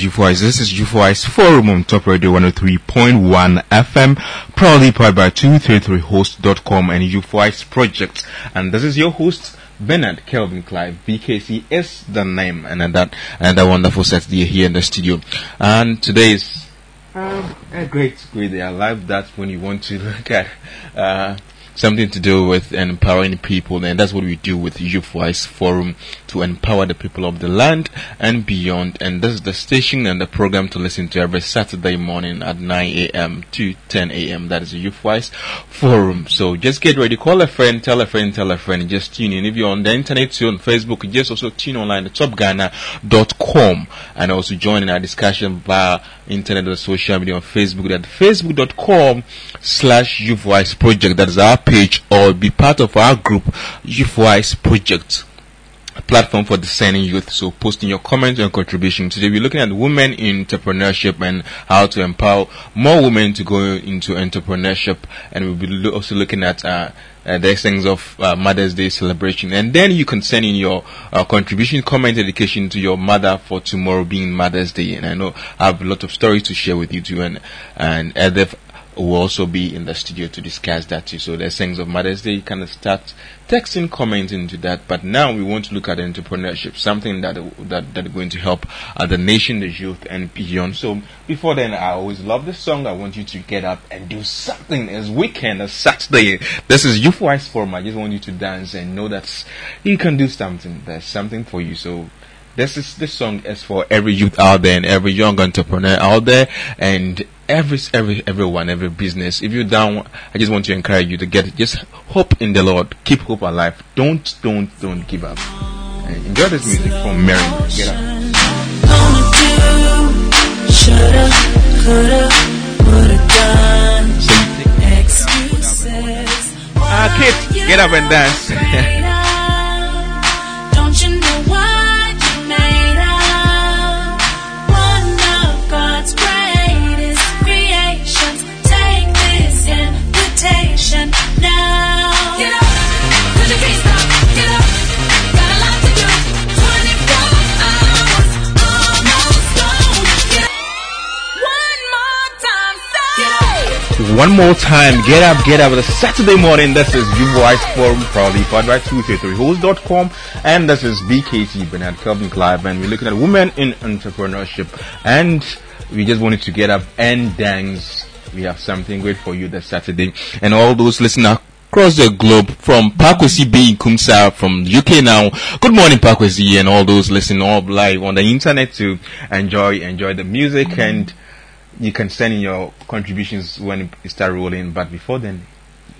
YouthWise. This is YouthWise Forum on Top Radio 103.1 FM, proudly powered by 233host.com and YouthWise Project. And this is your host, Bernard Kelvin Clive. BKC is the name, and that and wonderful Saturday here in the studio. And today is um, a great, great day. I love that when you want to look at uh, something to do with empowering people, and that's what we do with YouthWise Forum to empower the people of the land and beyond. And this is the station and the program to listen to every Saturday morning at 9 a.m. to 10 a.m. That is YouthWise Forum. So just get ready, call a friend, tell a friend, tell a friend, just tune in. If you're on the internet, you're on Facebook, just also tune online at topghana.com and also join in our discussion via internet or social media on Facebook at facebook.com slash YouthWise Project. That is our page or be part of our group, YouthWise Project platform for discerning youth. So posting your comments and contributions. Today we're looking at women in entrepreneurship and how to empower more women to go into entrepreneurship. And we'll be also looking at, uh, uh, the things of uh, Mother's Day celebration. And then you can send in your uh, contribution, comment, dedication to your mother for tomorrow being Mother's Day. And I know I have a lot of stories to share with you too. And, and other will also be in the studio to discuss that too. So the things of Mother's Day, you can start texting, commenting to that. But now we want to look at entrepreneurship, something that that that is going to help uh, the nation, the youth, and beyond. So before then, I always love this song. I want you to get up and do something. It's weekend, it's Saturday. This is YouthWise Forum. I just want you to dance and know that you can do something. There's something for you. So this is this song is for every youth out there and every young entrepreneur out there and every every everyone every business if you're down i just want to encourage you to get it. just hope in the lord. Keep hope alive. Don't don't don't give up. And enjoy this music from mary. Get up. Ah, kid, get up and dance. One more time. Get up, get up. It's Saturday morning. This is YouthWise Forum, proudly powered by 233host.com. And this is BKC, Bernard Kelvin Clive. And we're looking at women in entrepreneurship. And we just wanted to get up and dance. We have something great for you this Saturday. And all those listening across the globe from Pakwesi Bay in Kumsa from UK now. Good morning Pakwesi and all those listening all live on the internet to enjoy enjoy the music and you can send in your contributions when it start rolling. But before then,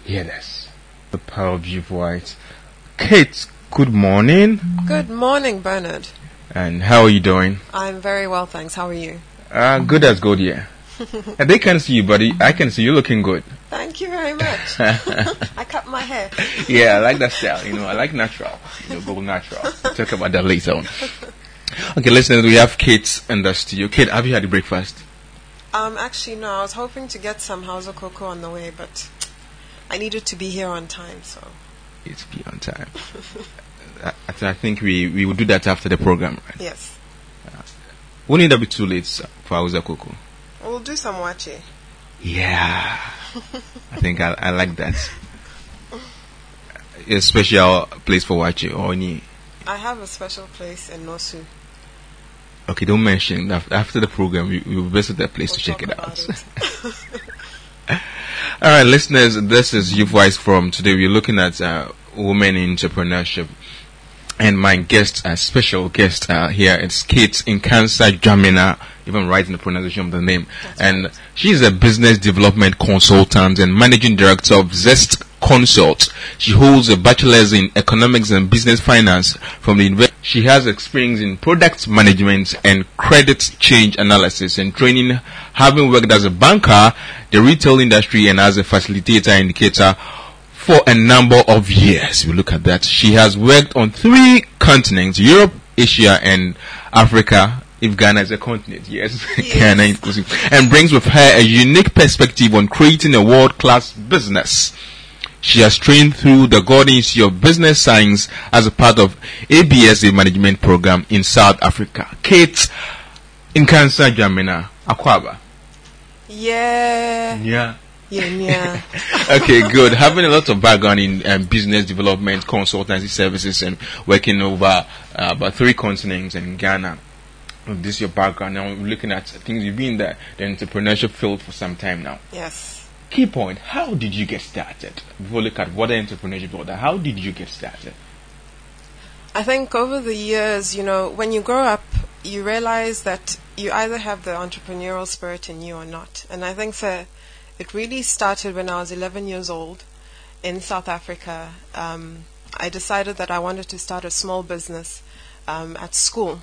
hear this. The power of your voice. Kate, good morning. Good morning, Bernard. And how are you doing? I'm very well, thanks. How are you? Uh, good as gold, yeah. and they can see you, buddy. I can see you looking good. Thank you very much. I cut my hair. Yeah, I like that style. You know, I like natural. You know, go natural. We'll talk about that later on. Okay, listen, we have Kate in the studio. Kate, have you had breakfast? Um, actually, no. I was hoping to get some house of cocoa on the way, but I needed to be here on time, so. It's be on time. I, I, think we, we will do that after the program, right? Yes. Uh, won't it be too late for house of cocoa? We'll do some waakye. Yeah. I think I, I like that. A special place for waakye or any? I have a special place in Nosu. Okay, don't mention. After the program, we, will visit that place we'll to check it out. It. All right, listeners, this is YouthWise from today. We're looking at uh, women in entrepreneurship. And my guest, a uh, special guest uh, here, it's Kate Nkansa Dwamena, even right in the pronunciation of the name. That's and right. she's a business development consultant and managing director of Zest Consult. She holds a bachelor's in economics and business finance from the university. She has experience in product management and credit change analysis and training, having worked as a banker, the retail industry, and as a facilitator indicator for a number of years. We look at that. She has worked on three continents, Europe, Asia, and Africa, if Ghana is a continent, yes, yes. Ghana inclusive, and brings with her a unique perspective on creating a world-class business. She has trained through the Gordon Institute of Business Science as a part of ABSA management program in South Africa. Kate, Nkansa Dwamena, Akwaba. Yeah. Yeah. Yeah, yeah. okay, good. Having a lot of background in um, business development, consultancy services, and working over uh, about three continents in Ghana. This is your background. Now, we're looking at things you've been in the, the entrepreneurship field for some time now. yes. Key point: How did you get started? Before we look at what entrepreneurship was, how did you get started? I think over the years, you know, when you grow up, you realize that you either have the entrepreneurial spirit in you or not. And I think that it really started when I was 11 years old in South Africa. Um, I decided that I wanted to start a small business um, at school.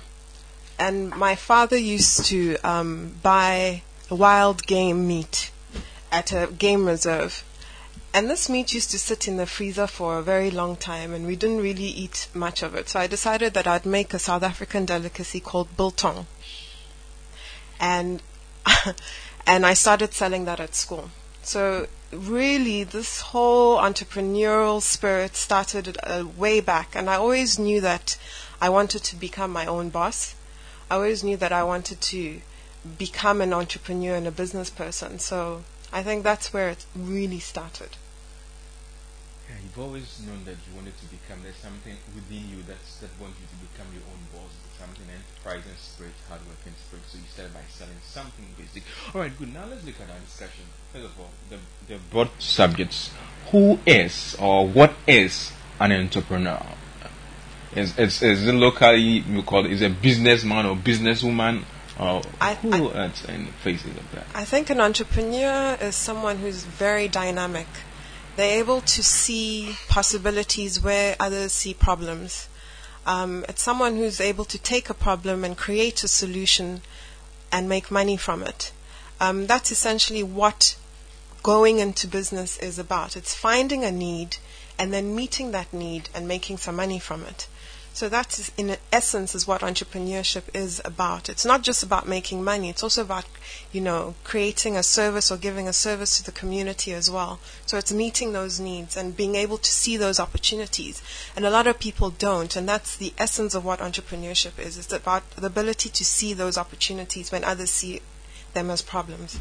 And my father used to um, buy wild game meat at a game reserve. And this meat used to sit in the freezer for a very long time, and we didn't really eat much of it. So I decided that I'd make a South African delicacy called biltong. And and I started selling that at school. So really, this whole entrepreneurial spirit started uh, way back, and I always knew that I wanted to become my own boss. I always knew that I wanted to become an entrepreneur and a business person. So I think that's where it really started. Yeah, you've always known that you wanted to become. There's something within you that's that wants you to become your own boss. Something enterprising spirit, hardworking spirit. So you started by selling something basic. All right, good. Now let's look at our discussion. First of all, the the broad subjects. Who is or what is an entrepreneur? Is is is it locally you call it is a businessman or businesswoman or I- who else in the faces of that? I think an entrepreneur is someone who's very dynamic. They're able to see possibilities where others see problems. Um, it's someone who's able to take a problem and create a solution and make money from it. Um, that's essentially what going into business is about. It's finding a need and then meeting that need and making some money from it. So that is, in essence, is what entrepreneurship is about. It's not just about making money. It's also about, you know, creating a service or giving a service to the community as well. So it's meeting those needs and being able to see those opportunities. And a lot of people don't. And that's the essence of what entrepreneurship is. It's about the ability to see those opportunities when others see them as problems.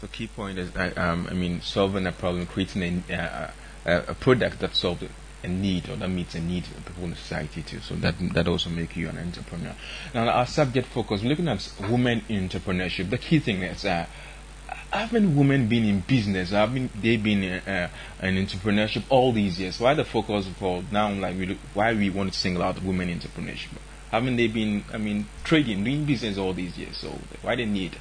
So key point is, that, um, I mean, solving a problem, creating a, uh, a, product that solves a need or that meets a need of people in society too. So that that also make you an entrepreneur. Now our subject focus, looking at women in entrepreneurship. The key thing is, uh, haven't women been in business? Haven't they been uh, in entrepreneurship all these years? Why the focus for now? Like we look, why we want to single out women in entrepreneurship? Haven't they been? I mean, trading, doing business all these years? So why they need?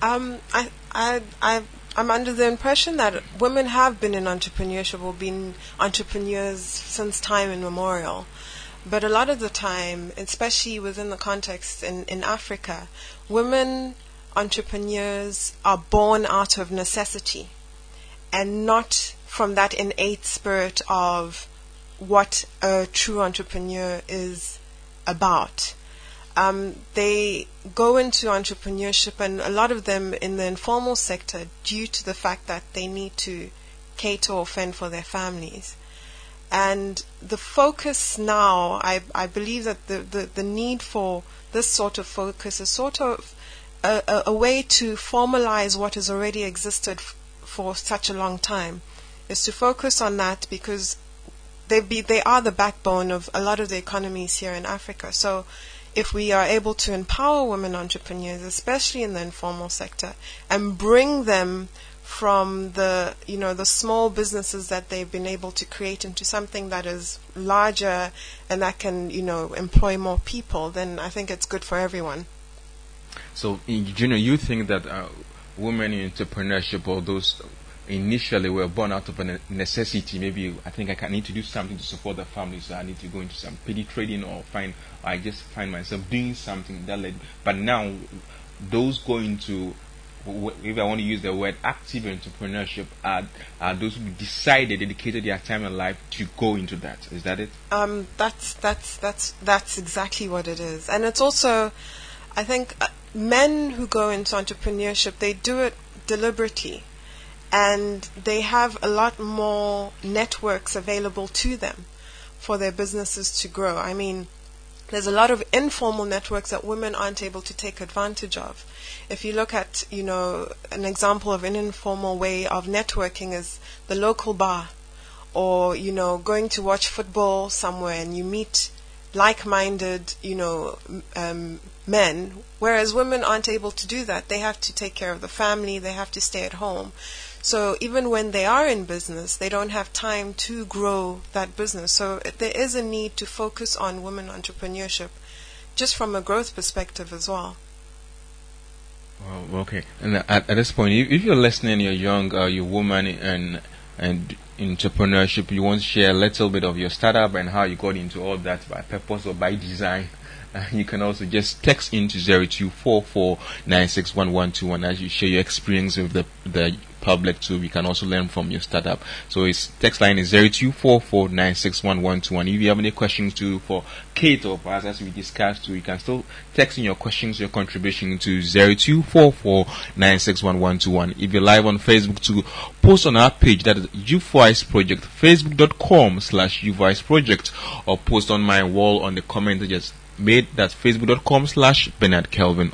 Um, I, I, I, I'm under the impression that women have been in entrepreneurship or been entrepreneurs since time immemorial. But a lot of the time, especially within the context in, in Africa, women entrepreneurs are born out of necessity and not from that innate spirit of what a true entrepreneur is about um, they go into entrepreneurship, and a lot of them in the informal sector, due to the fact that they need to cater or fend for their families. And the focus now, I, I believe that the, the, the need for this sort of focus is sort of a, a, a way to formalize what has already existed f- for such a long time, is to focus on that because they be they are the backbone of a lot of the economies here in Africa. So if we are able to empower women entrepreneurs, especially in the informal sector, and bring them from the you know the small businesses that they've been able to create into something that is larger and that can you know employ more people, then I think it's good for everyone. So, you know, you think that uh, women in entrepreneurship or those initially we were born out of a necessity. Maybe I think I can need to do something to support the family, so I need to go into some petty trading or find. I just find myself doing something that led. But now, those going to, if I want to use the word active entrepreneurship, are are those who decided, dedicated their time and life to go into that. Is that it? Um, that's that's that's that's exactly what it is, and it's also, I think, uh, men who go into entrepreneurship they do it deliberately, and they have a lot more networks available to them for their businesses to grow. I mean, there's a lot of informal networks that women aren't able to take advantage of. If you look at, you know, an example of an informal way of networking is the local bar, or you know, going to watch football somewhere and you meet like-minded, you know, um, men, whereas women aren't able to do that. They have to take care of the family, they have to stay at home. So even when they are in business, they don't have time to grow that business. So there is a need to focus on women entrepreneurship, just from a growth perspective as well. Okay. And at, at this point, if, you're listening, you're young, uh, you're woman, and and entrepreneurship, you want to share a little bit of your startup and how you got into all that by purpose or by design. You can also just text into 0244961121 as you share your experience with the, the public too. We can also learn from your startup. So its text line is 0244961121. If you have any questions too for Kate or perhaps as we discussed too, you can still text in your questions, your contribution to 0244961121. If you're live on Facebook too, post on our page that is YouthWise Project, facebook.com slash YouthWise Project or post on my wall on the comment that just made that facebook.com slash Bernard Kelvin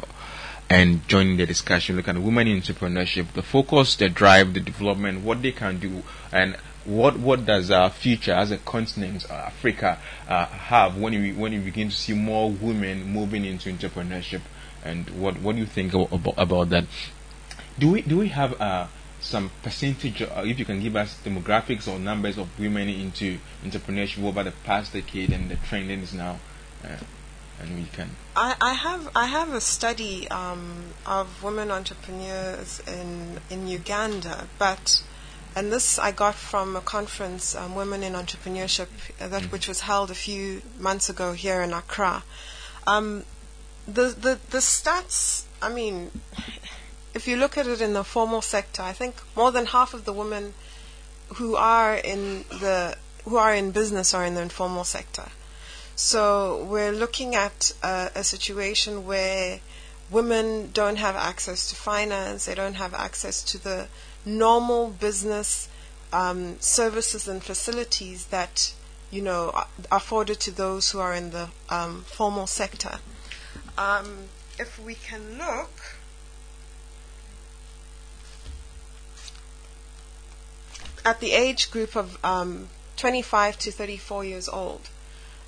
and joining the discussion, look at women in entrepreneurship, the focus, the drive, the development, what they can do, and what what does our future as a continent, uh, Africa, uh, have when you when you begin to see more women moving into entrepreneurship, and what what do you think about, about that? Do we do we have uh, some percentage, uh, if you can give us demographics or numbers of women into entrepreneurship over the past decade and the trend is now? And we can. I, I have I have a study um, of women entrepreneurs in in Uganda, but and this I got from a conference, um, Women in Entrepreneurship, uh, that mm. which was held a few months ago here in Accra. Um, the the the stats, I mean, if you look at it in the formal sector, I think more than half of the women who are in the who are in business are in the informal sector. So we're looking at uh, a situation where women don't have access to finance, they don't have access to the normal business um, services and facilities that you know are afforded to those who are in the um, formal sector. Um, if we can look. At the age group of um, 25 to 34 years old,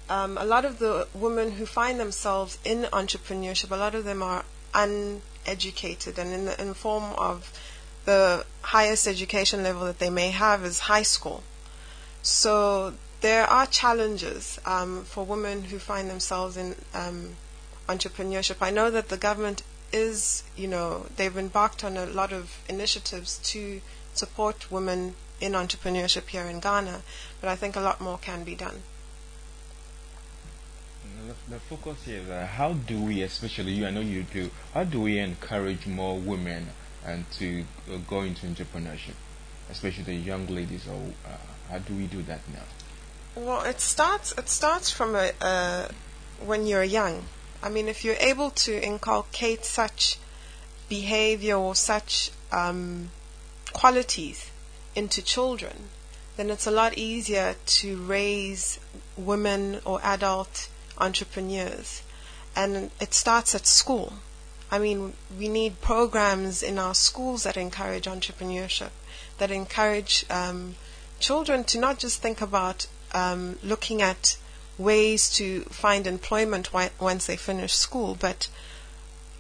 um, a lot of the women who find themselves in entrepreneurship, a lot of them are uneducated and in the in form of the highest education level that they may have is high school. So there are challenges um, for women who find themselves in um, entrepreneurship. I know that the government is, you know, they've embarked on a lot of initiatives to support women in entrepreneurship here in Ghana, but I think a lot more can be done the, focus is uh, how do we, especially you, I know you do, how do we encourage more women and to uh, go into entrepreneurship, especially the young ladies? Or uh, how do we do that now? Well, it starts. It starts from a, uh, when you're young. I mean, if you're able to inculcate such behavior or such um, qualities into children, then it's a lot easier to raise women or adult entrepreneurs. And it starts at school. I mean, we need programs in our schools that encourage entrepreneurship, that encourage um, children to not just think about um, looking at ways to find employment once they finish school, but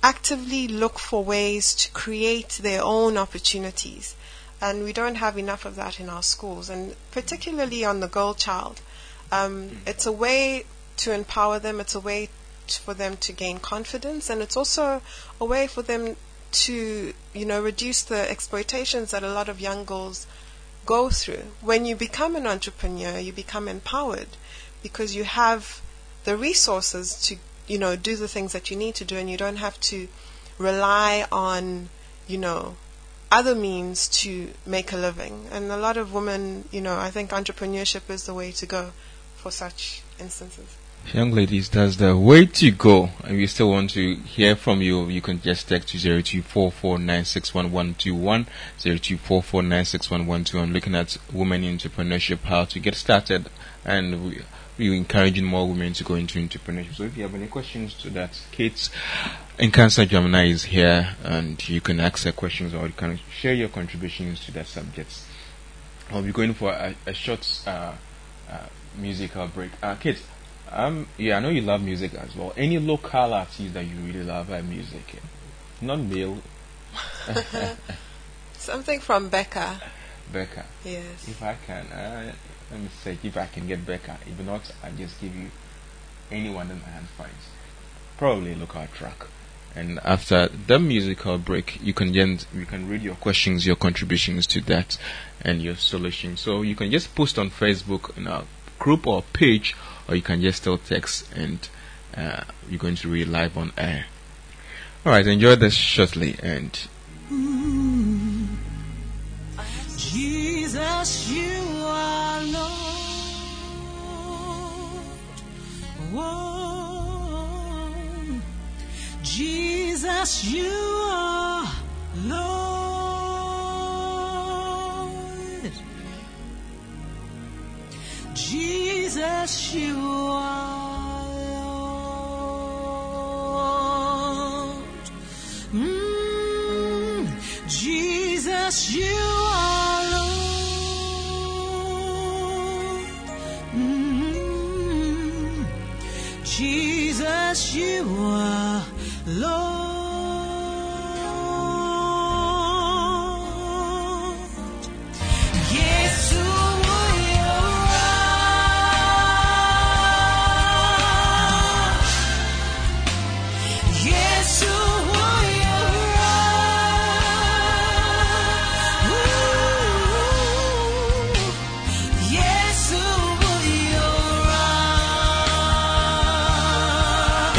actively look for ways to create their own opportunities. And we don't have enough of that in our schools, and particularly on the girl child. Um, it's a way to empower them. It's a way for them to gain confidence, and it's also a way for them to, you know, reduce the exploitations that a lot of young girls go through. When you become an entrepreneur, you become empowered because you have the resources to, you know, do the things that you need to do, and you don't have to rely on, you know, other means to make a living. And a lot of women, you know, I think entrepreneurship is the way to go for such instances. Young ladies, that's the way to go. And we still want to hear from you. You can just text to 0244961121, 0244961121. I'm looking at women entrepreneurship, how to get started, and we, we're encouraging more women to go into entrepreneurship. So if you have any questions to that, Kate Nkansa Dwamena is here, and you can ask her questions or you can share your contributions to that subject. I'll be going for a, a short uh, uh, musical break. Uh, Kate, um, yeah, I know you love music as well. Any local artists that you really love at music? Not male. Something from Becca. Becca. Yes. If I can, uh, let me say, if I can get Becca. If not, I just give you anyone that my hand finds. Probably local track. And after the musical break, you can then you can read your questions, your contributions to that, and your solutions. So you can just post on Facebook in a group or page or you can just still text and uh, you're going to read live on air. All right, enjoy this shortly and. Jesus, you are Lord. Whoa. Jesus, you are Lord. Jesus, you are Lord. Mm, Jesus, you are Lord. Mm, Jesus, you are Lord.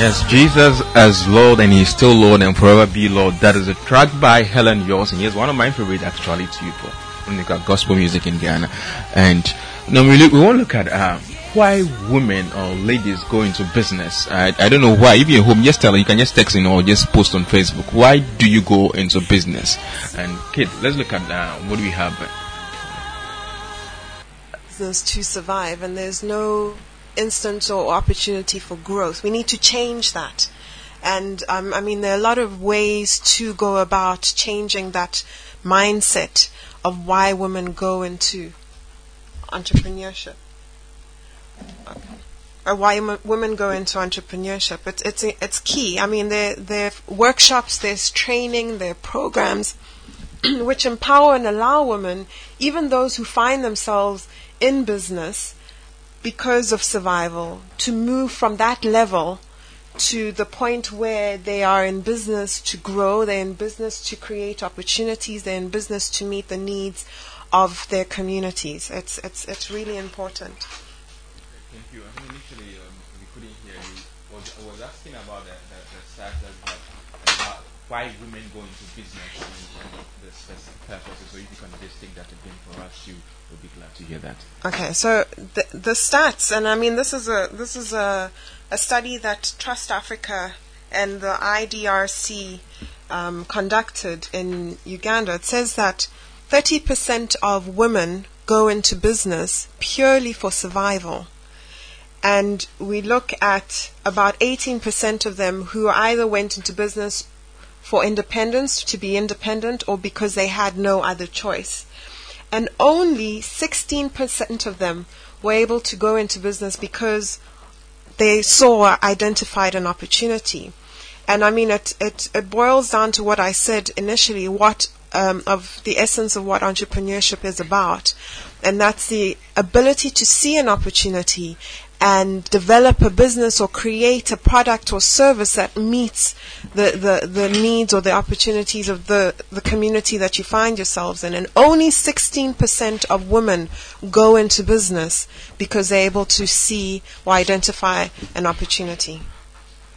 Yes, Jesus as Lord and He's still Lord and forever be Lord. That is a track by Helen Yawson and he's one of my favorite actually for when you got gospel music in Ghana. And now we, look, we want to look at uh, why women or ladies go into business. I, I don't know why. If you're home, just tell you can just text in or just post on Facebook. Why do you go into business? And Kate, let's look at uh, what do we have. business to survive, and there's no instant or opportunity for growth. We need to change that. And um, I mean, there are a lot of ways to go about changing that mindset of why women go into entrepreneurship. Or why m- women go into entrepreneurship. It's, it's, it's key. I mean, there, there are workshops, there's training, there are programs which empower and allow women, even those who find themselves in business because of survival, to move from that level to the point where they are in business to grow, they're in business to create opportunities, they're in business to meet the needs of their communities. It's, it's, it's really important. Thank you. I initially um, we couldn't hear you. I was asking about the, the, the start that, that, why women go into business and, and the specific purposes. So if you can just take that again for us, you would be glad to hear that. Okay, so the, the stats, and I mean this is a this is a, a study that Trust Africa and the IDRC um, conducted in Uganda. It says that 30% of women go into business purely for survival. And we look at about 18% of them who either went into business for independence, to be independent, or because they had no other choice and only 16% of them were able to go into business because they saw or identified an opportunity. And I mean, it, it, it boils down to what I said initially, what um, of the essence of what entrepreneurship is about. And that's the ability to see an opportunity and develop a business or create a product or service that meets the, the, the needs or the opportunities of the, the community that you find yourselves in. And only 16% of women go into business because they're able to see or identify an opportunity.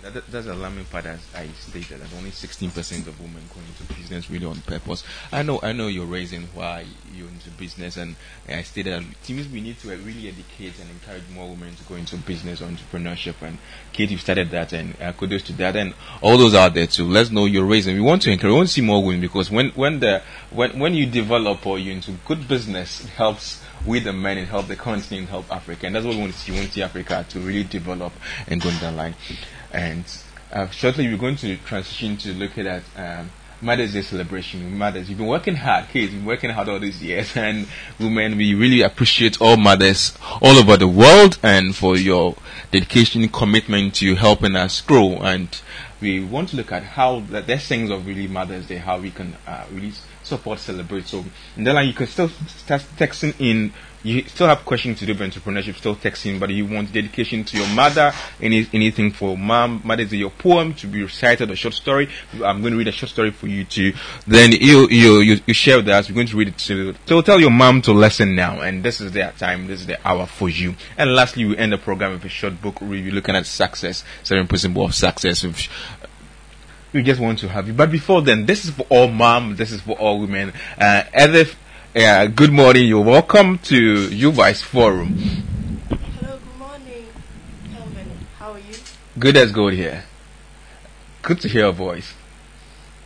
That, that- that's the alarming part, as I stated, that only 16% of women go into business really on purpose. I know, I know your reason why you're into business, and I stated that it means we need to really educate and encourage more women to go into business or entrepreneurship. And Kate, you started that, and uh, kudos to that, and all those out there too. Let's know your reason. We want to encourage, we want to see more women because when when the when when you develop or you're into good business, it helps with the men and help the continent, help Africa. And that's what we want to see. We want to see Africa to really develop and go down the line. And uh, shortly, we're going to transition to looking at um, Mother's Day celebration. Mothers, you've been working hard, kids, you've been working hard all these years. And women, we really appreciate all mothers all over the world and for your dedication, commitment to helping us grow. And we want to look at how the, there's things of really Mother's Day, how we can uh, really support, celebrate. So, line, you can still start texting in. You still have questions to do with entrepreneurship, still texting, but you want dedication to your mother, any, anything for mom, Mother's Day, your poem to be recited, a short story. I'm going to read a short story for you to, then you, you, you, you share with us. We're going to read it to, so tell your mom to listen now, and this is their time, this is the hour for you. And lastly, we end the program with a short book review looking at success, seven principles of success we just want to have you. But before then, this is for all mom, this is for all women. Uh, Edith, uh, good morning. You're welcome to YouthWise Forum. Hello, good morning, Kelvin. How are you? Good as gold here. Good to hear your voice.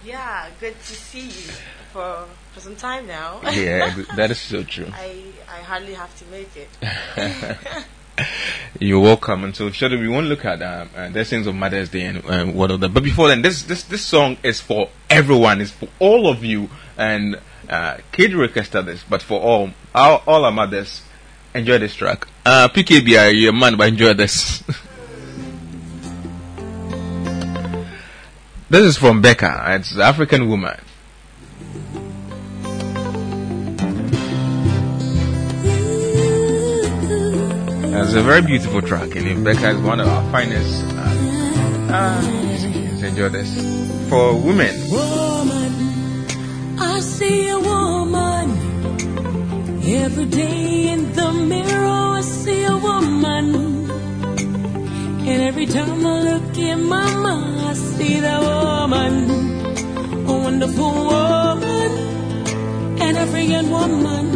Yeah, good to see you for for some time now. Yeah, that is so true. I I hardly have to make it. You're welcome. And so, shortly, we want to look at um, uh, the things of Mother's Day and um, what of that. But before then, this this this song is for everyone. It's for all of you. And uh, Kate requested this, but for all all, all our mothers, enjoy this track. Uh, PKB, you're man, but enjoy this. this is from Becca. It's the African woman. It's a very beautiful track, and Becca is one of our finest uh, uh. Enjoy this for women. I see a woman every day in the mirror. I see a woman, and every time I look in my mind, I see that woman, a wonderful woman, an African woman,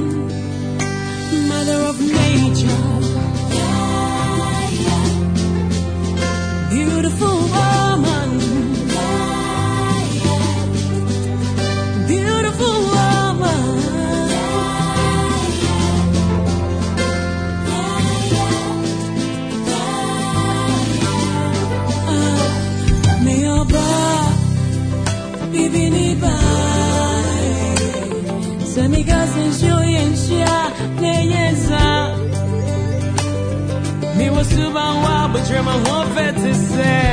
mother of nature. Beautiful woman. But you're my whole vet to say.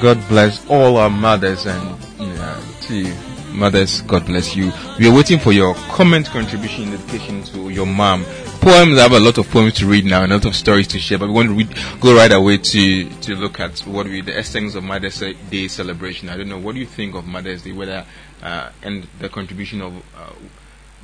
God bless all our mothers and yeah, to mothers, God bless you. We are waiting for your comment, contribution, dedication to your mom. Poems, I have a lot of poems to read now, and a lot of stories to share, but we want to read, go right away to, to look at what we, the essence of Mother's Day celebration. I don't know, what do you think of Mother's Day, whether, uh, and the contribution of, uh,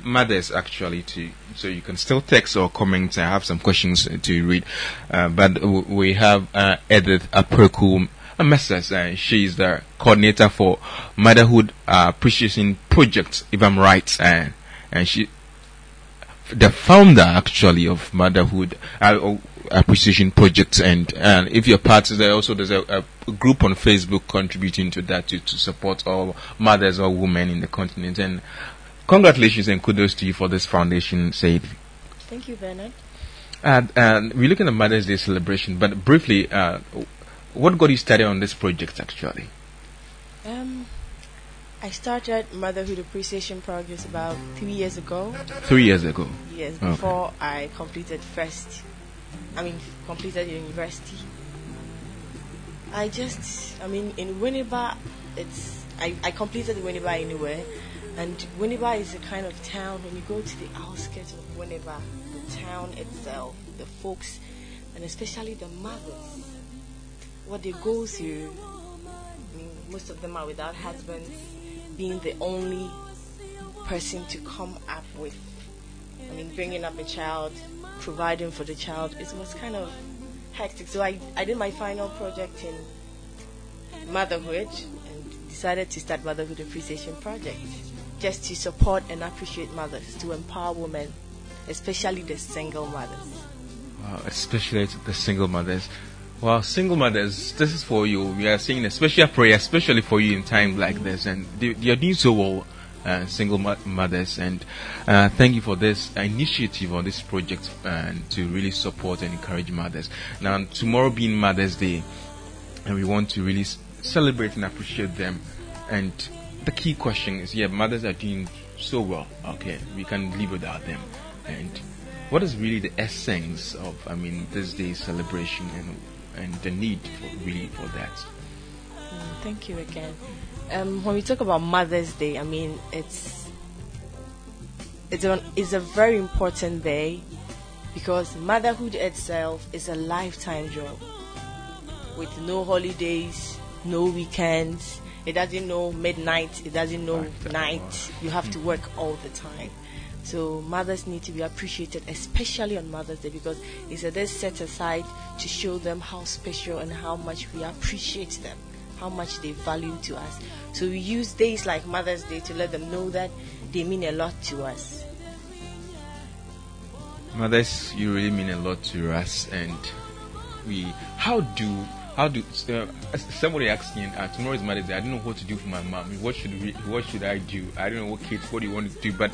mothers actually to so you can still text or comment i have some questions to read uh, but w- we have uh, edith Apraku a message uh, she is the coordinator for motherhood uh, appreciation project if i'm right uh, and she the founder actually of motherhood uh, oh, appreciation project and and if you're part of there also there's a, a group on facebook contributing to that to, to support all mothers or women in the continent and congratulations and kudos to you for this foundation said Thank you, Bernard. and, and we're looking at mother's day celebration but briefly uh, what got you started on this project actually Um, I started Motherhood Appreciation Project about three years ago. Three years ago. Yes, Okay. before I completed first. I mean, completed university. I just, I mean, in Winneba, it's I, I completed Winneba anywhere, and Winneba is a kind of town. When you go to the outskirts of Winneba, the town itself, the folks, and especially the mothers, what they go through. I mean, most of them are without husbands, being the only person to come up with I mean, bringing up a child, providing for the child, it was kind of hectic. So I, I did my final project in motherhood and decided to start Motherhood Appreciation Project just to support and appreciate mothers, to empower women, especially the single mothers. Wow, especially the single mothers. Well, single mothers, this is for you. We are saying a special prayer, especially for you in time like this, and they are doing so well, uh, single mo- mothers. And uh, thank you for this initiative on this project and to really support and encourage mothers. Now, tomorrow being Mother's Day, and we want to really celebrate and appreciate them. And the key question is, yeah, mothers are doing so well. Okay, we can live without them. And what is really the essence of, I mean, this day's celebration and and the need for really for that? Mm, Thank you again. Um, when we talk about Mother's Day, I mean it's it's a it's a very important day because motherhood itself is a lifetime job with no holidays, no weekends. It doesn't know midnight. It doesn't know night. You have to work all the time. So mothers need to be appreciated, especially on Mother's Day, because it's a day set aside to show them how special and how much we appreciate them, how much they value to us. So we use days like Mother's Day to let them know that they mean a lot to us. Mothers, you really mean a lot to us, and we. How do how do uh, somebody me uh, tomorrow is Mother's Day? I don't know what to do for my mom. What should we? What should I do? I don't know what kids. What do you want to do? But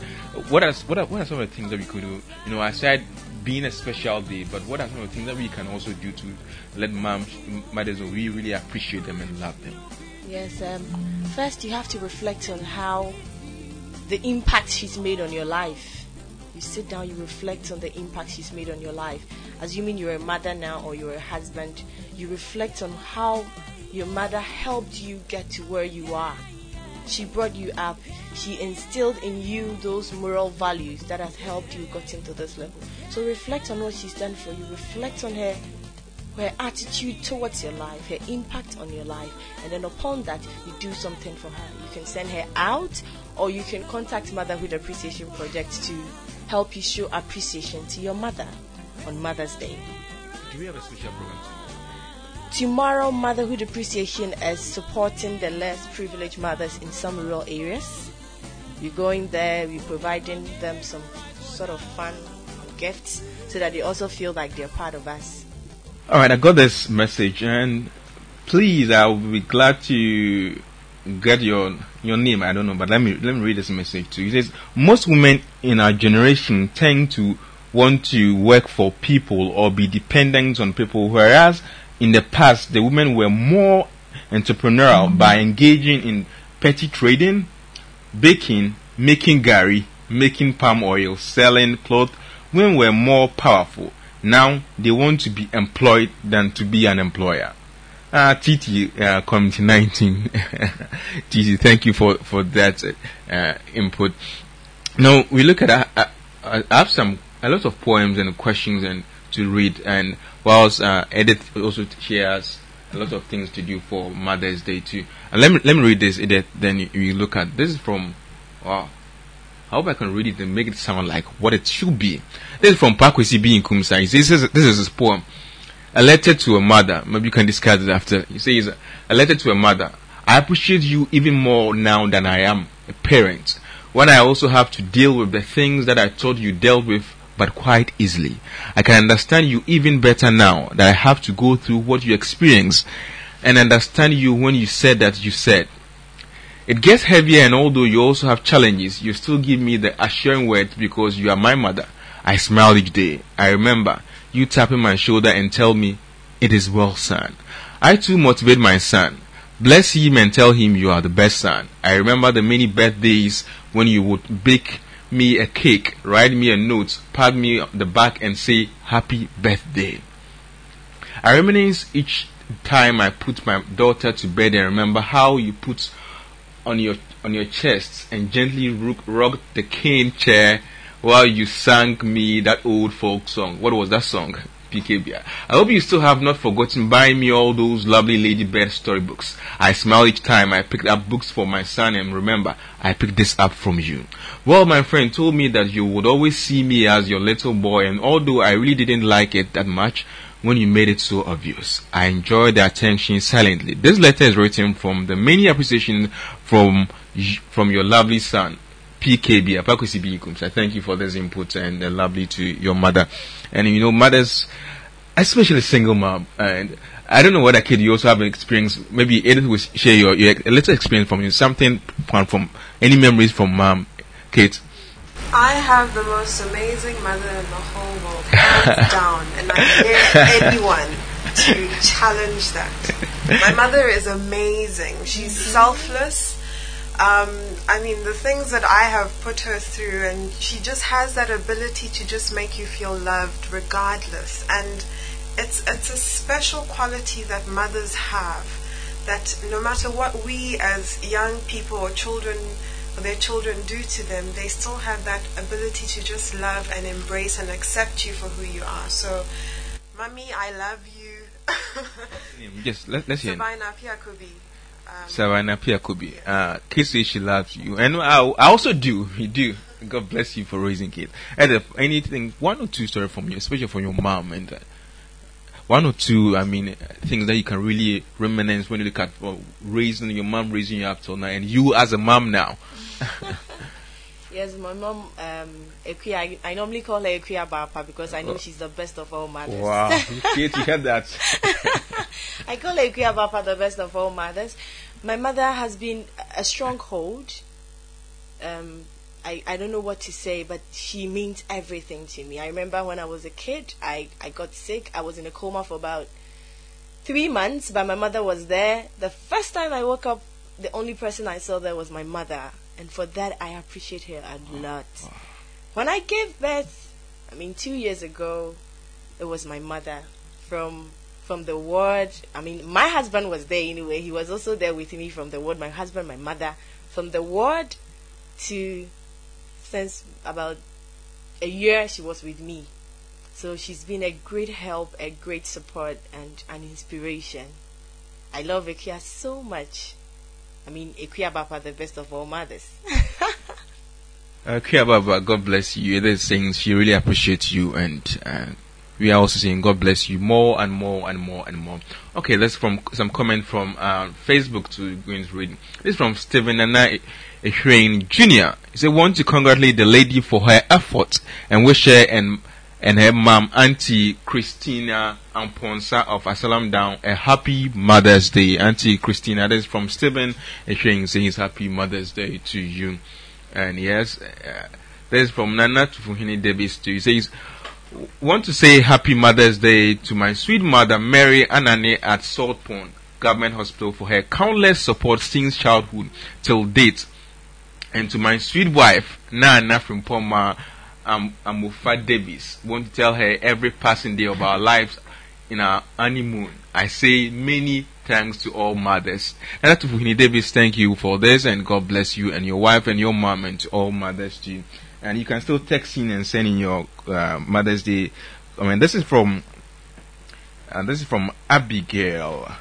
what are what are, what are some of the things that we could do? You know, aside being a special day, but what are some of the things that we can also do to let moms, mothers, we really appreciate them and love them? Yes, um, first you have to reflect on how the impact she's made on your life. You sit down, you reflect on the impact she's made on your life. Assuming you're a mother now or you're a husband, you reflect on how your mother helped you get to where you are. She brought you up. She instilled in you those moral values that has helped you get into this level. So reflect on what she's done for you. Reflect on her her attitude towards your life, her impact on your life, and then upon that, you do something for her. You can send her out, or you can contact Motherhood Appreciation Project to help you show appreciation to your mother on Mother's Day. Do we have a special program? Tomorrow, Motherhood Appreciation is supporting the less privileged mothers in some rural areas. We're going there, we're providing them some sort of fun gifts so that they also feel like they're part of us. All right, I got this message, and please, I will be glad to get your your name. I don't know, but let me let me read this message to you. It says most women in our generation tend to want to work for people or be dependent on people, whereas in the past the women were more entrepreneurial by engaging in petty trading, baking, making gari, making palm oil, selling cloth. Women were more powerful. Now they want to be employed than to be an employer. Uh, TT, uh, Committee 19. TT, thank you for, for that uh, input. Now, we look at, uh, uh, I have some, a lot of poems and questions and to read, and whilst uh, Edith also shares a lot of things to do for Mother's Day too. And let me, let me read this, Edith, then you, you look at, this is from, wow, I hope I can read it and make it sound like what it should be. This is from Pakwesi B in Kumsa. This is, this is his poem. A letter to a mother. Maybe you can discuss it after. He says, a letter to a mother. I appreciate you even more now than I am a parent. When I also have to deal with the things that I thought you dealt with, but quite easily. I can understand you even better now that I have to go through what you experience and understand you when you said that you said. It gets heavier, and although you also have challenges, you still give me the assuring words because you are my mother. I smile each day. I remember you tapping my shoulder and tell me, It is well, son. I too motivate my son. Bless him and tell him you are the best son. I remember the many birthdays when you would bake me a cake, write me a note, pat me on the back, and say, Happy birthday. I reminisce each time I put my daughter to bed and remember how you put on your on your chest and gently rocked the cane chair while you sang me that old folk song. What was that song? PKB. I hope you still have not forgotten buying me all those lovely Ladybird storybooks. I smile each time I picked up books for my son and remember, I picked this up from you. Well, my friend told me that you would always see me as your little boy and although I really didn't like it that much, when you made it so obvious. I enjoyed the attention silently. This letter is written from the many appreciation from from your lovely son, PKB Apakusi I thank you for this input and uh, lovely to your mother. And you know, mothers, especially single mom, and I don't know whether Kate you also have an experience. Maybe Edith will share your, your a little experience from you, something from, from any memories from mom, Kate. I have the most amazing mother in the whole world, hands down, and I dare anyone to challenge that. My mother is amazing. She's selfless. Um, I mean, the things that I have put her through, and she just has that ability to just make you feel loved regardless. And it's it's a special quality that mothers have. That no matter what we as young people or children or their children do to them, they still have that ability to just love and embrace and accept you for who you are. So, mommy, I love you. yes, let, us hear. Piakubi. Savannah Piakubi. Uh, Kissy, she loves you, and I, I also do. You do. God bless you for raising kids. And if anything, one or two story from you, especially from your mom, and uh, one or two, I mean, things that you can really reminisce when you look at raising your mom, raising you up till now, and you as a mom now. yes, my mom, um, I, I normally call her Ekuya Bapa because I know oh. she's the best of all mothers. Wow, Kate, you heard that. I call her Ekuya Bapa the best of all mothers. My mother has been a stronghold. Um, I, I don't know what to say, but she means everything to me. I remember when I was a kid, I, I got sick. I was in a coma for about three months, but my mother was there. The first time I woke up, the only person I saw there was my mother. And for that, I appreciate her a lot. When I gave birth, I mean, two years ago, it was my mother from from the ward. I mean, my husband was there anyway. He was also there with me from the ward. My husband, my mother, from the ward to since about a year she was with me. So she's been a great help, a great support, and an inspiration. I love Ekuya so much. I mean, Ekuyabapa, the best of all mothers. Ekuya Baba, God bless you. Other saying she really appreciates you, and uh, we are also saying God bless you more and more and more and more. Okay, let's from some comment from uh, Facebook to Green's reading. This is from Stephen Nana Ehrain Jr. He said, want to congratulate the lady for her effort and wish her and and her mom, Auntie Christina Amponsa of Asylum Down, a happy Mother's Day. Auntie Christina, this is from Stephen Ehrain saying happy Mother's Day to you. And yes, uh, this is from Nana Tufuhini Davis too. He says, want to say happy Mother's Day to my sweet mother, Mary Anane at Saltpond Government Hospital for her countless support since childhood till date and to my sweet wife, Nana from Poma um, Amufa Davis. Want to tell her every passing day of our lives in our honeymoon. I say many thanks to all mothers. And to Fuhini Davis, thank you for this, and God bless you and your wife and your mom, and to all mothers too. And you can still text in and send in your uh, Mother's Day. I mean, this is from, uh, this is from Abigail.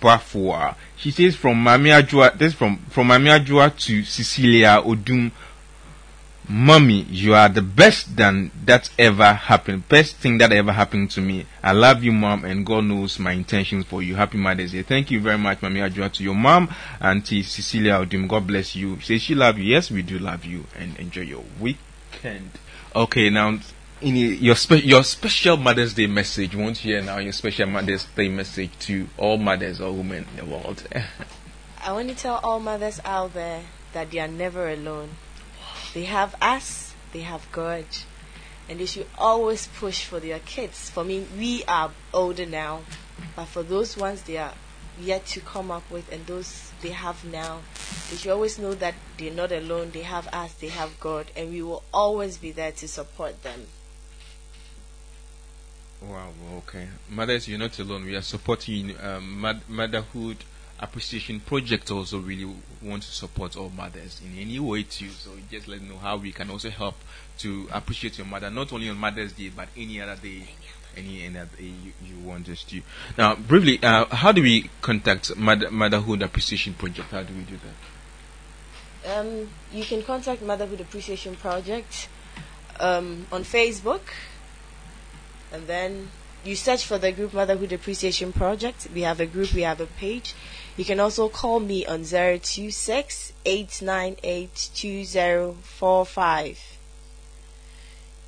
Bafua. She says from Mami Ajua, this from, from Mami Ajua to Cecilia Odum. Mommy, you are the best than that ever happened. Best thing that ever happened to me. I love you, mom, and God knows my intentions for you. Happy Mother's Day. Thank you very much, Mami Ajua, to your mom, Auntie Cecilia Odum. God bless you. Say she love you. Yes, we do love you, and enjoy your weekend. Okay, now in your spe- your special Mother's Day message. You want to hear now your special Mother's Day message to all mothers or women in the world. I want to tell all mothers out there that they are never alone. They have us, they have God, and they should always push for their kids. For me, we are older now, but for those ones, they are yet to come up with and those they have now, they should always know that they're not alone. They have us, they have God, and we will always be there to support them. Wow, okay. Mothers, you're not alone. We are supporting um, motherhood appreciation project also really want to support all mothers in any way too. So just let me know how we can also help to appreciate your mother, not only on Mother's Day, but any other day, any any other day you, you want us to. Now, briefly, uh, how do we contact Mother- Motherhood Appreciation Project? How do we do that? Um, you can contact Motherhood Appreciation Project um, on Facebook, and then you search for the group Motherhood Appreciation Project. We have a group, we have a page. You can also call me on 026 898 2045.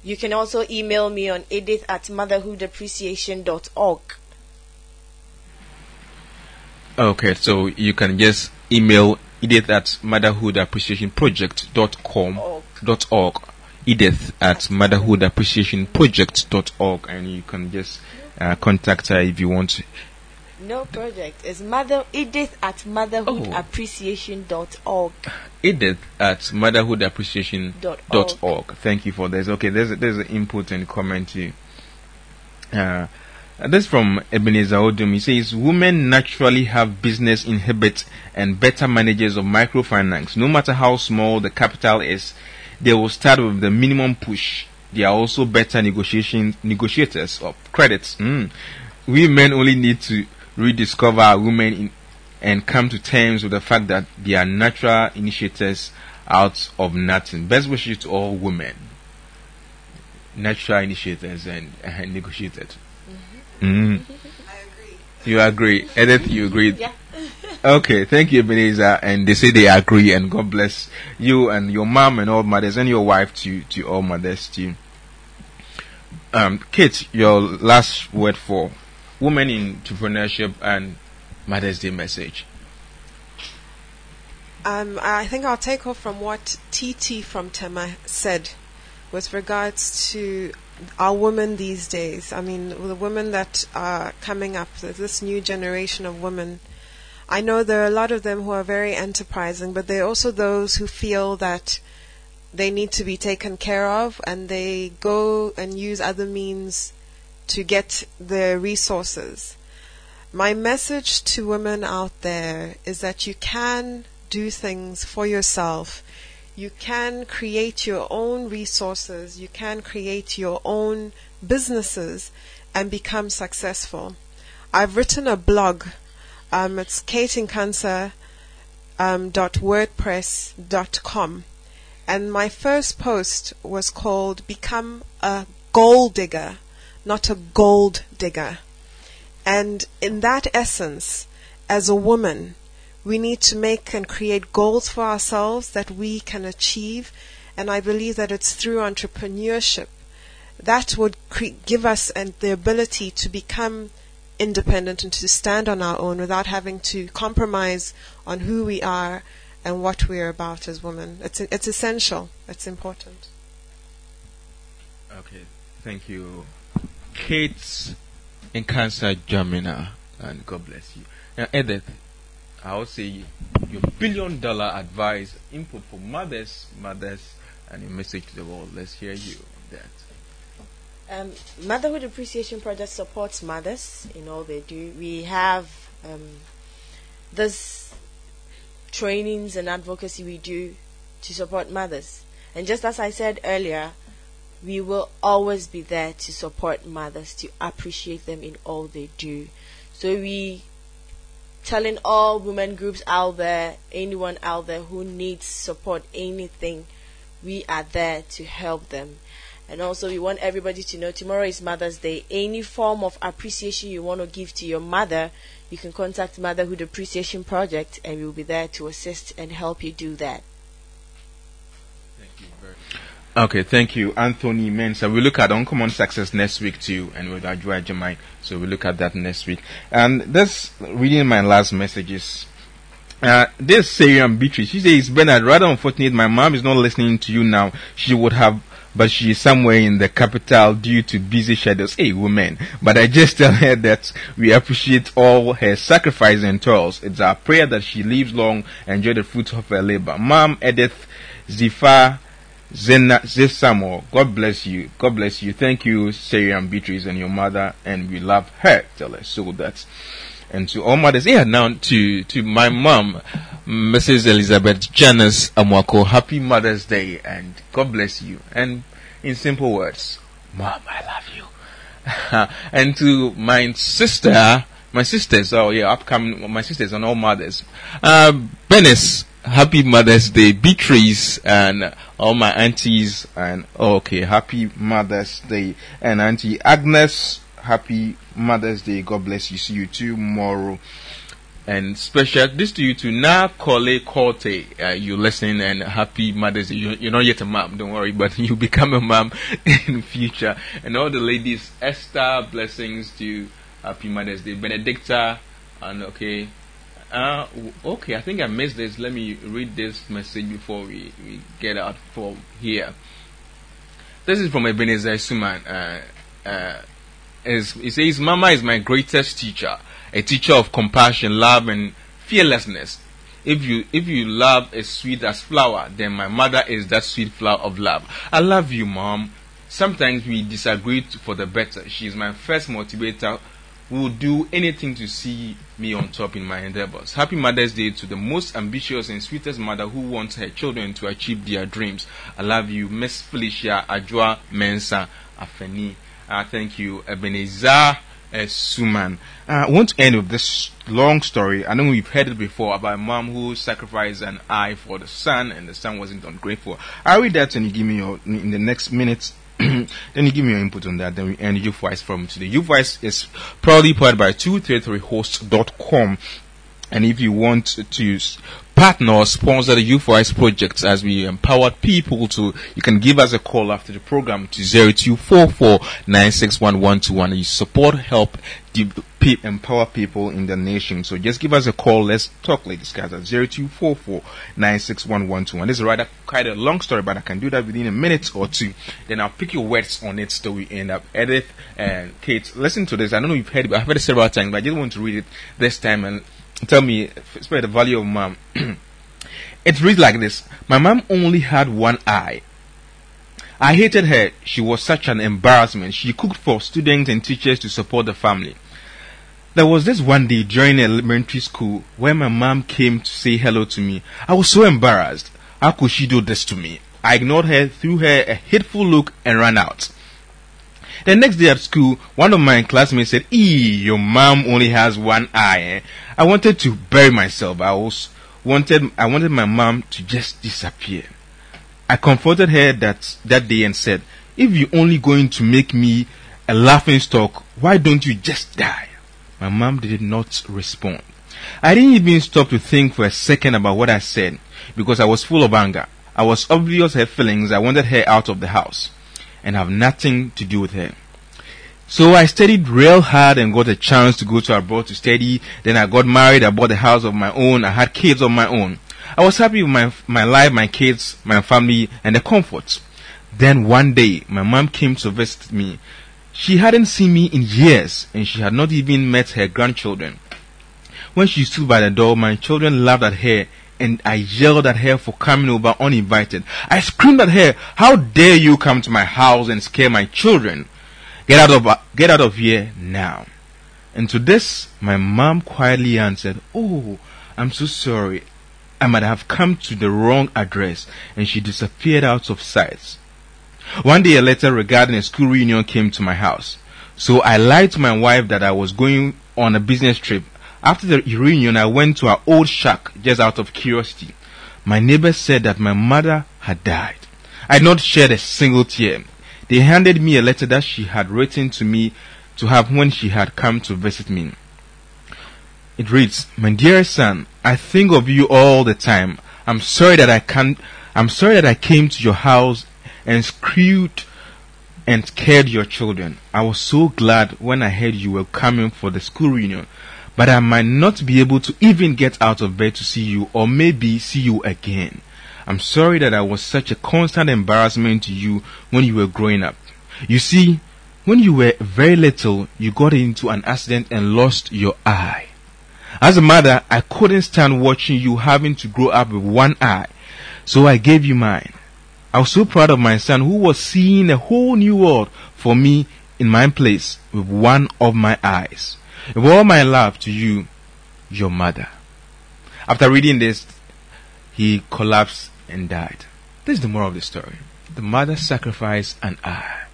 You can also email me on edith at motherhoodappreciation.org. Okay, so you can just email Edith at motherhoodappreciationproject.com dot org. Edith at motherhoodappreciationproject.org and you can just uh, contact her if you want. No project. It's mother edith at motherhoodappreciation.org. Edith at motherhoodappreciation.org. Dot org. Thank you for this. Okay, there's there's an input and comment here. Uh, this from Ebenezer Odum. He says, Women naturally have business in habit and better managers of microfinance. No matter how small the capital is, they will start with the minimum push. They are also better negotiation, negotiators of credits. Mm. We men only need to rediscover our women in, and come to terms with the fact that they are natural initiators out of nothing. Best wishes to all women. Natural initiators and, and negotiators. Mm. I agree. You agree. Edith, you agree. Yeah. Okay, thank you, Ebenezer. And they say they agree, and God bless you and your mom and all mothers and your wife to, to all mothers too. Um, Kate, your last word for women in entrepreneurship and Mother's Day message. Um, I think I'll take off from what TT from Tema said with regards to our women these days. I mean, the women that are coming up, this new generation of women. I know there are a lot of them who are very enterprising, but there are also those who feel that they need to be taken care of and they go and use other means to get their resources. My message to women out there is that you can do things for yourself. You can create your own resources. You can create your own businesses and become successful. I've written a blog. Um, it's kateincancer um, and my first post was called "Become a Gold Digger, Not a Gold Digger." And in that essence, as a woman, we need to make and create goals for ourselves that we can achieve. And I believe that it's through entrepreneurship that would cre- give us and the ability to become independent and to stand on our own without having to compromise on who we are and what we are about as women. It's it's essential. It's important. Okay, thank you, Kate Nkansa Dwamena, and God bless you. Now, Edith, I would say your billion dollar advice input for mothers, mothers, and your message to the world. Let's hear you that. Um, Motherhood Appreciation Project supports mothers in all they do. We have um, this trainings and advocacy we do to support mothers. And just as I said earlier, we will always be there to support mothers, to appreciate them in all they do. So we telling all women groups out there, anyone out there who needs support, anything, we are there to help them. And also, we want everybody to know tomorrow is Mother's Day. Any form of appreciation you want to give to your mother, you can contact Motherhood Appreciation Project, and we'll be there to assist and help you do that. Thank you very Okay, thank you, Anthony Mensa. We look at uncommon success next week too, and with Ajua Jamai. So we look at that next week. And this reading my last messages. Uh, this Sariam Beatrice, she says, Bernard, rather unfortunate, my mom is not listening to you now. She would have but she is somewhere in the capital due to busy schedules. Hey, woman. But I just tell her that we appreciate all her sacrifice and toils. It's our prayer that she lives long and enjoy the fruits of her labor. Mom Edith Zifa Zena Zisamo, God bless you. God bless you. Thank you, Sarah and Beatrice and your mother, and we love her. Tell her so that. And to all mothers, yeah, now to, to my mom, Mrs. Elizabeth Janice Amwako, happy Mother's Day, and God bless you. And in simple words, Mom, I love you. and to my sister, my sisters, oh yeah, upcoming, my sisters and all mothers, uh, happy Mother's Day, Beatrice, and all my aunties, and oh, okay, happy Mother's Day, and Auntie Agnes, happy Mother's Day. God bless you. See you tomorrow. And special this to you to Na Kole Korte. Uh, you listening and happy Mother's Day. You, you're not yet a mom, don't worry, but you become a mom in future. And all the ladies, Esther, blessings to you. Happy Mother's Day. Benedicta, and okay. Uh, okay, I think I missed this. Let me read this message before we, we get out from here. This is from Ebenezer Suman. Uh, uh, he says, Mama is my greatest teacher, a teacher of compassion, love, and fearlessness. If you if you love as sweet as flower, then my mother is that sweet flower of love. I love you, mom. Sometimes we disagree for the better. She is my first motivator will do anything to see me on top in my endeavors. Happy Mother's Day to the most ambitious and sweetest mother who wants her children to achieve their dreams. I love you, Miss Felicia Ajwa Mensa Afeni. Uh, thank you, Ebenezer Suman. Uh, I want to end with this long story. I know we've heard it before about a mom who sacrificed an eye for the son, and the son wasn't ungrateful. I'll read that and you give me your in the next minutes. Then you give me your input on that. Then we end YouthWise from today. YouthWise is proudly powered by 233host.com. And if you want to use partner or sponsor the YouthWise projects as we empower people to, you can give us a call after the program to 0244 You support, help, empower people in the nation. So just give us a call. Let's talk, ladies, guys, at 0244 This is rather quite a long story, but I can do that within a minute or two. Then I'll pick your words on it so we end up. Edith and Kate, listen to this. I don't know if you've heard it, I've heard it several times, but I just want to read it this time and tell me, spare the value of mom. it reads like this My mom only had one eye. I hated her. She was such an embarrassment. She cooked for students and teachers to support the family. There was this one day during elementary school where my mom came to say hello to me. I was so embarrassed. How could she do this to me? I ignored her, threw her a hateful look, and ran out. The next day at school, one of my classmates said, Ee, your mom only has one eye. Eh? I wanted to bury myself. I was wanted I wanted my mom to just disappear. I confronted her that that day and said, If you're only going to make me a laughing stock, why don't you just die? My mom did not respond. I didn't even stop to think for a second about what I said because I was full of anger. I was obvious her feelings. I wanted her out of the house and have nothing to do with her. So I studied real hard and got a chance to go to abroad to study. Then I got married. I bought a house of my own. I had kids of my own. I was happy with my, my life, my kids, my family, and the comforts. Then one day, my mom came to visit me. She hadn't seen me in years, and she had not even met her grandchildren. When she stood by the door, my children laughed at her, and I yelled at her for coming over uninvited. I screamed at her, How dare you come to my house and scare my children? Get out of, get out of here now. And to this, my mom quietly answered, Oh, I'm so sorry. I might have come to the wrong address. And she disappeared out of sight. One day a letter regarding a school reunion came to my house. So I lied to my wife that I was going on a business trip. After the reunion, I went to our old shack just out of curiosity. My neighbor said that my mother had died. I had not shed a single tear. They handed me a letter that she had written to me to have when she had come to visit me. It reads, My dear son, I think of you all the time. I'm sorry that I can't, I'm sorry that I came to your house and screwed and scared your children. I was so glad when I heard you were coming for the school reunion, but I might not be able to even get out of bed to see you or maybe see you again. I'm sorry that I was such a constant embarrassment to you when you were growing up. You see, when you were very little, you got into an accident and lost your eye. As a mother, I couldn't stand watching you having to grow up with one eye, so I gave you mine. I was so proud of my son who was seeing a whole new world for me in my place with one of my eyes. With all my love to you, your mother. After reading this, he collapsed and died. This is the moral of the story. The mother sacrificed an eye.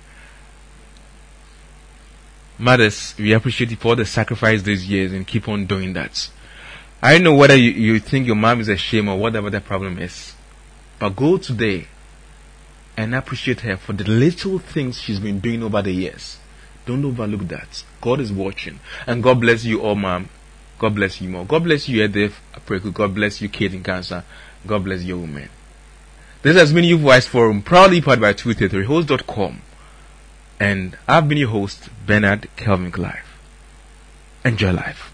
Mothers, we appreciate you for the sacrifice these years and keep on doing that. I don't know whether you, you think your mom is a shame or whatever the problem is. But go today and appreciate her for the little things she's been doing over the years. Don't overlook that. God is watching. And God bless you all, mom. God bless you more. God bless you, Edith Apraku. God bless you, Kate Nkansa. God bless you, woman. This has been YouthWise forum, proudly powered by 233host.com. And I've been your host, Bernard Kelvin Clive. Enjoy life.